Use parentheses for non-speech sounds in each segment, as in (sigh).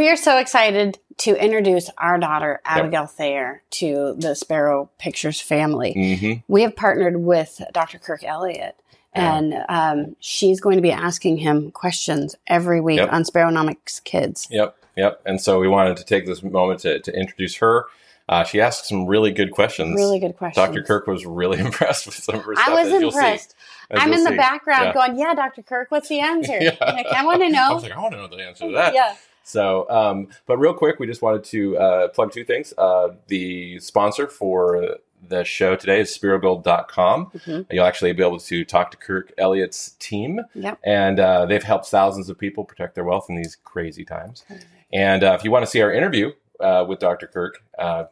We are so excited to introduce our daughter, Abigail yep. Thayer, to the Spero Pictures family. Mm-hmm. We have partnered with Dr. Kirk Elliott, and um, she's going to be asking him questions every week yep. on Speronomics Kids. Yep, yep. And so we wanted to take this moment to, to introduce her. Uh, she asked some really good questions. Really good questions. Dr. Kirk was really (laughs) impressed with some of her stuff. I was impressed. I'm in the background yeah. going, "Yeah, Dr. Kirk, what's the answer? (laughs) yeah. like, I want to know." I was like, "I want to know the answer to that." yeah. So, um, but real quick, we just wanted to uh, plug two things. Uh, the sponsor for the show today is sperogold.com. Mm-hmm. You'll actually be able to talk to Kirk Elliott's team. Yep. And uh, they've helped thousands of people protect their wealth in these crazy times. And uh, if you want to see our interview uh, with Dr. Kirk, uh,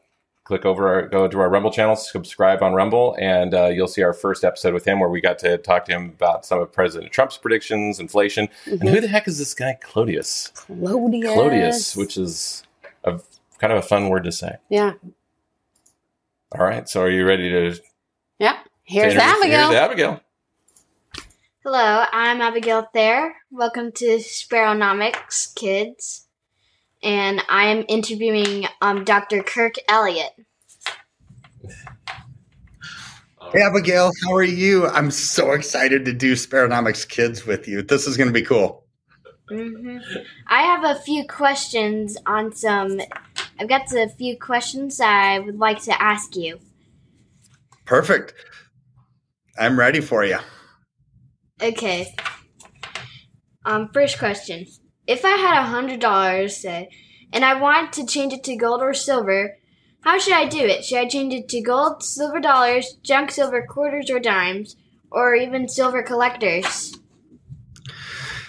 click over, our, go to our Rumble channel, subscribe on Rumble, and uh, you'll see our first episode with him where we got to talk to him about some of President Trump's predictions, inflation, mm-hmm. and who the heck is this guy, Clodius? Clodius. Clodius, which is a kind of a fun word to say. Yeah. All right. So are you ready to? Yep. Here's Abigail. Here's Abigail. Hello, I'm Abigail Thayer. Welcome to Speronomics Kids and I am interviewing um, Dr. Kirk Elliott. Hey, Abigail, how are you? I'm so excited to do Speronomics Kids with you. This is going to be cool. Mm-hmm. I have a few questions on some. I've got a few questions I would like to ask you. Perfect. I'm ready for you. Okay. Um, first question if I had a hundred dollars, say, and I wanted to change it to gold or silver, how should I do it? Should I change it to gold, silver dollars, junk silver quarters or dimes, or even silver collectors?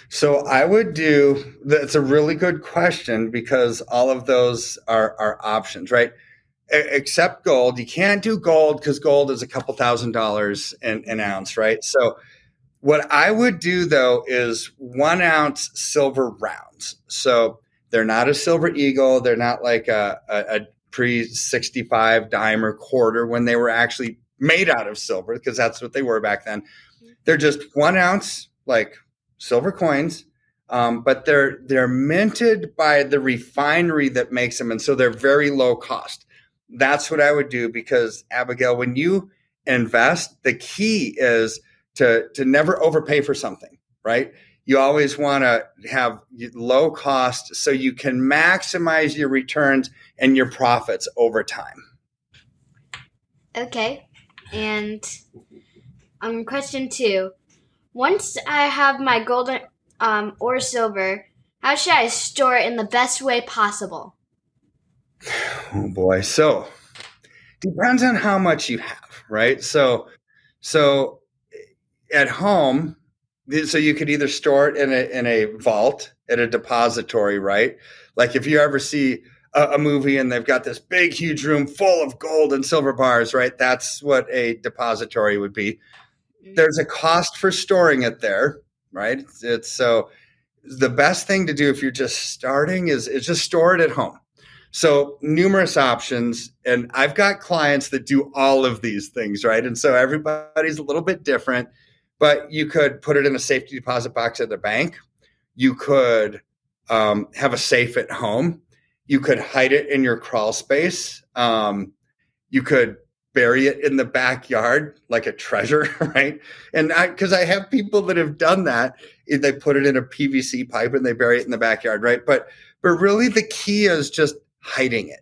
So I would do that's a really good question because all of those are, are options, right? Except gold. You can't do gold because gold is a couple thousand dollars an, an ounce, right? So what I would do though is one ounce silver rounds. So they're not a silver eagle. They're not like a, a, a pre 65 dime or quarter when they were actually made out of silver because that's what they were back then. They're just one ounce like silver coins. Um, but they're they're minted by the refinery that makes them, and so they're very low cost. That's what I would do because Abigail, when you invest, the key is to to never overpay for something, right? You always want to have low cost so you can maximize your returns and your profits over time. Okay. And um question 2. Once I have my gold um, or silver, how should I store it in the best way possible? Oh boy. So, depends on how much you have, right? So so at home, so you could either store it in a in a vault at a depository, right? Like if you ever see a, a, movie and they've got this big, huge room full of gold and silver bars, right? That's what a depository would be. There's a cost for storing it there, right? It's, it's so the best thing to do if you're just starting is is just store it at home. So numerous options, and I've got clients that do all of these things, right? And so everybody's a little bit different but you could put it in a safety deposit box at the bank. You could um, have a safe at home. You could hide it in your crawl space. Um, you could bury it in the backyard like a treasure, (laughs) right? And because I, I, have people that have done that, they put it in a PVC pipe and they bury it in the backyard, right? But but really the key is just hiding it,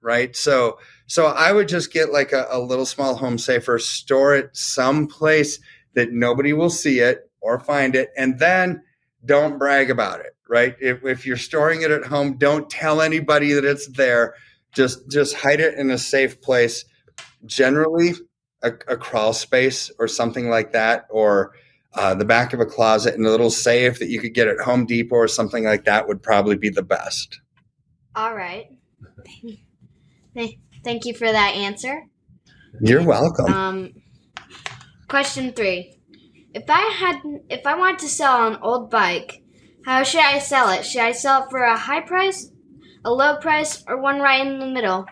right? So so I would just get like a, a little small home safer, store it someplace that nobody will see it or find it. And then don't brag about it, right? If, if you're storing it at home, don't tell anybody that it's there. Just, just hide it in a safe place. Generally, a, a crawl space or something like that, or uh, the back of a closet in a little safe that you could get at Home Depot or something like that would probably be the best. All right. Thank you for that answer. You're welcome. Um, Question three. If I had, if I wanted to sell an old bike, how should I sell it? Should I sell it for a high price, a low price, or one right in the middle?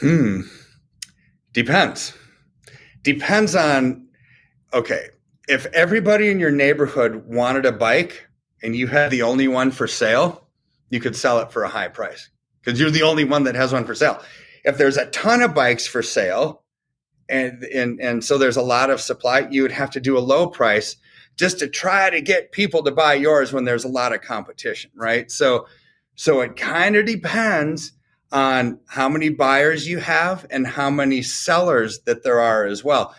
Hmm. Depends. Depends on. Okay, if everybody in your neighborhood wanted a bike, and you had the only one for sale, you could sell it for a high price because you're the only one that has one for sale. If there's a ton of bikes for sale, and and and so there's a lot of supply, you would have to do a low price just to try to get people to buy yours when there's a lot of competition, right? So so it kind of depends on how many buyers you have and how many sellers that there are as well.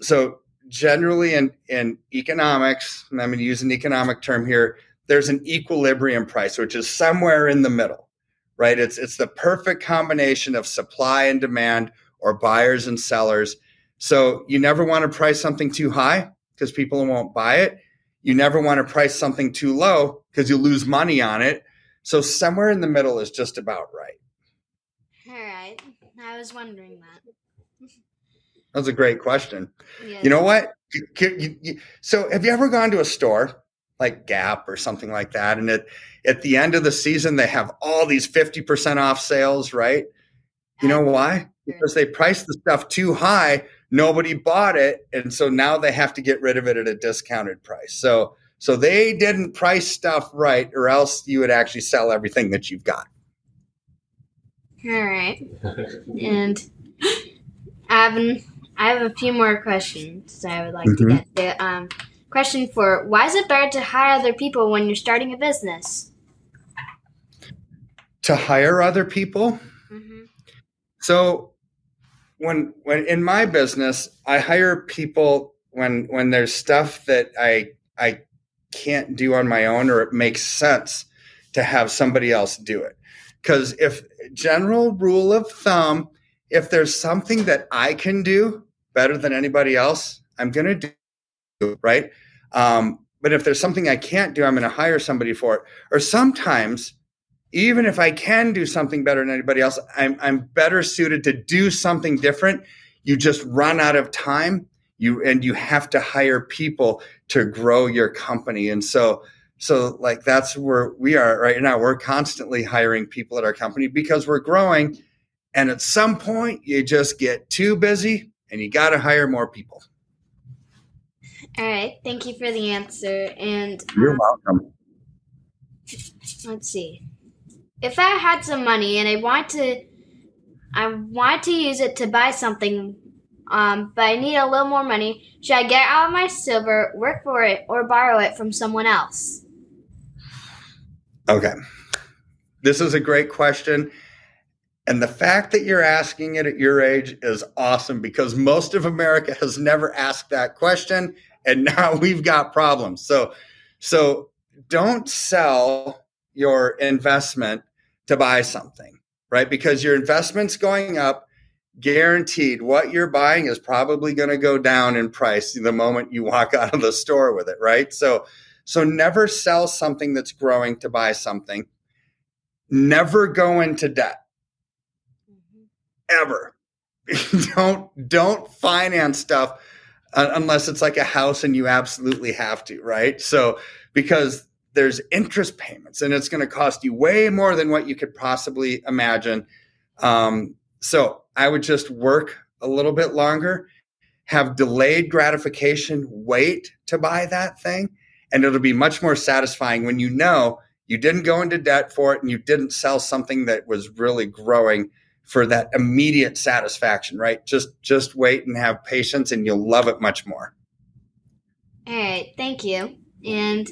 So generally in, in economics, and I'm going to use an economic term here, there's an equilibrium price, which is somewhere in the middle, right? It's it's the perfect combination of supply and demand or buyers and sellers. So you never want to price something too high because people won't buy it. You never want to price something too low because you lose money on it. So somewhere in the middle is just about right. All right. I was wondering that. That's a great question. Yes. You know what? So, have you ever gone to a store like Gap or something like that, and at at the end of the season they have all these fifty percent off sales, right? You know why? (laughs) Because they priced the stuff too high. Nobody bought it, and so now they have to get rid of it at a discounted price. So, so they didn't price stuff right, or else you would actually sell everything that you've got. All right, (laughs) and (gasps) Evan I have a few more questions I would like mm-hmm. to get to. Um, question four: Why is it better to hire other people when you're starting a business? To hire other people. So, when when in my business, I hire people when when there's stuff that I I can't do on my own, or it makes sense to have somebody else do it. Because if general rule of thumb, if there's something that I can do better than anybody else, I'm going to do it, right? Um, but if there's something I can't do, I'm going to hire somebody for it. Or sometimes, even if I can do something better than anybody else, I'm, I'm better suited to do something different. You just run out of time. You and you have to hire people to grow your company. And so, so like that's where we are right now. We're constantly hiring people at our company because we're growing. And at some point, you just get too busy and you got to hire more people. All right. Thank you for the answer. And you're um, welcome. Let's see. If I had some money and I want to, I want to use it to buy something, um, but I need a little more money. Should I get out of my silver, work for it, or borrow it from someone else? Okay. This is a great question. And the fact that you're asking it at your age is awesome because most of America has never asked that question. And (laughs) now we've got problems. So, so don't sell your investment to buy something, right? Because your investment's going up, guaranteed. What you're buying is probably going to go down in price the moment you walk (laughs) out of the store with it, right? So, so never sell something that's growing to buy something. Never go into debt mm-hmm. ever. (laughs) don't don't finance stuff uh, unless it's like a house and you absolutely have to, right? So because there's interest payments and it's going to cost you way more than what you could possibly imagine. Um, so I would just work a little bit longer, have delayed gratification, wait to buy that thing, and it'll be much more satisfying when you know you didn't go into debt for it and you didn't sell something that was really growing for that immediate satisfaction, right? Just just wait and have patience and you'll love it much more. All right, thank you. And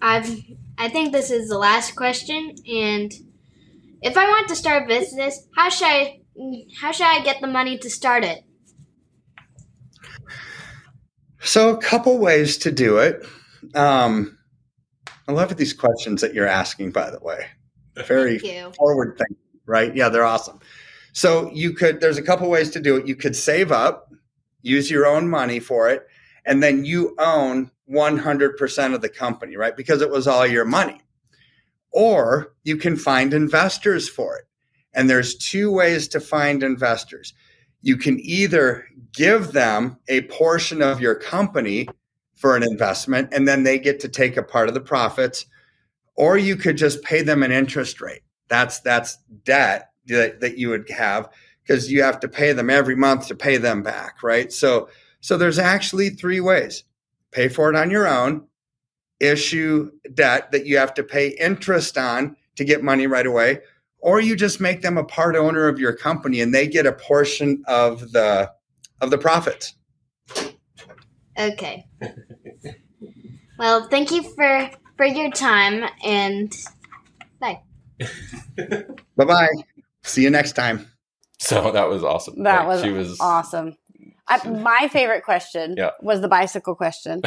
I've I think this is the last question and if I want to start a business, how should I how should I get the money to start it? So, a couple ways to do it. Um, I love these questions that you're asking, by the way. (laughs) Very forward thinking right? Yeah, they're awesome. So you could, there's a couple ways to do it. You could save up, use your own money for it, and then you own 100% of the company, right? Because it was all your money. Or you can find investors for it. And there's two ways to find investors. You can either give them a portion of your company for an investment, and then they get to take a part of the profits, or you could just pay them an interest rate. That's that's debt that, that you would have because you have to pay them every month to pay them back, right? So so there's actually three ways. Pay for it on your own, issue debt that you have to pay interest on to get money right away, or you just make them a part owner of your company and they get a portion of the of the profits. Okay. well, thank you for for your time and bye. bye bye. See you next time. So that was awesome. That Like, was, she was awesome. I, (laughs) my favorite question Yeah. was the bicycle question.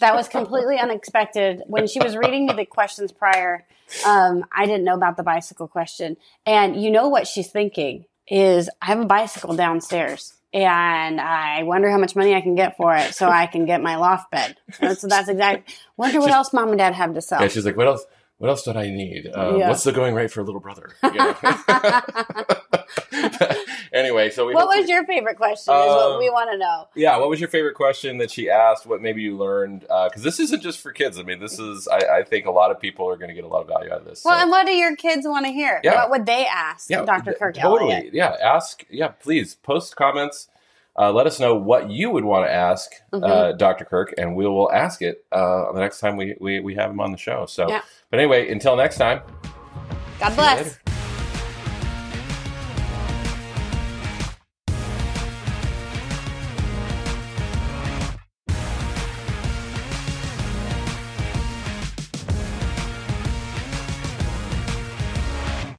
That was completely (laughs) unexpected. When she was reading me the questions prior, um, I didn't know about the bicycle question. And you know what she's thinking is, I have a bicycle downstairs. And I wonder how much money I can get for it, so I can get my loft bed. And so that's exactly. Wonder what else mom and dad have to sell. Yeah, she's like, what else? What else did I need? Um, Yeah. What's the going rate for a little brother? (laughs) You know? So we what was your favorite question? Is what Um, we want to know. yeah, what was your favorite question that she asked? What maybe you learned? Because this isn't just for kids. I mean, this is. I, I think a lot of people are going to get a lot of value out of this. Well, so- and what do your kids want to hear? Yeah. What would they ask Dr. th- Kirk Totally. Elliott? Yeah. Ask. Yeah. Please post comments. Uh, let us know what you would want to ask uh, Mhm. Dr. Kirk, and we will ask it uh, the next time we, we, we have him on the show. So, Yeah. but anyway, until next time. God bless.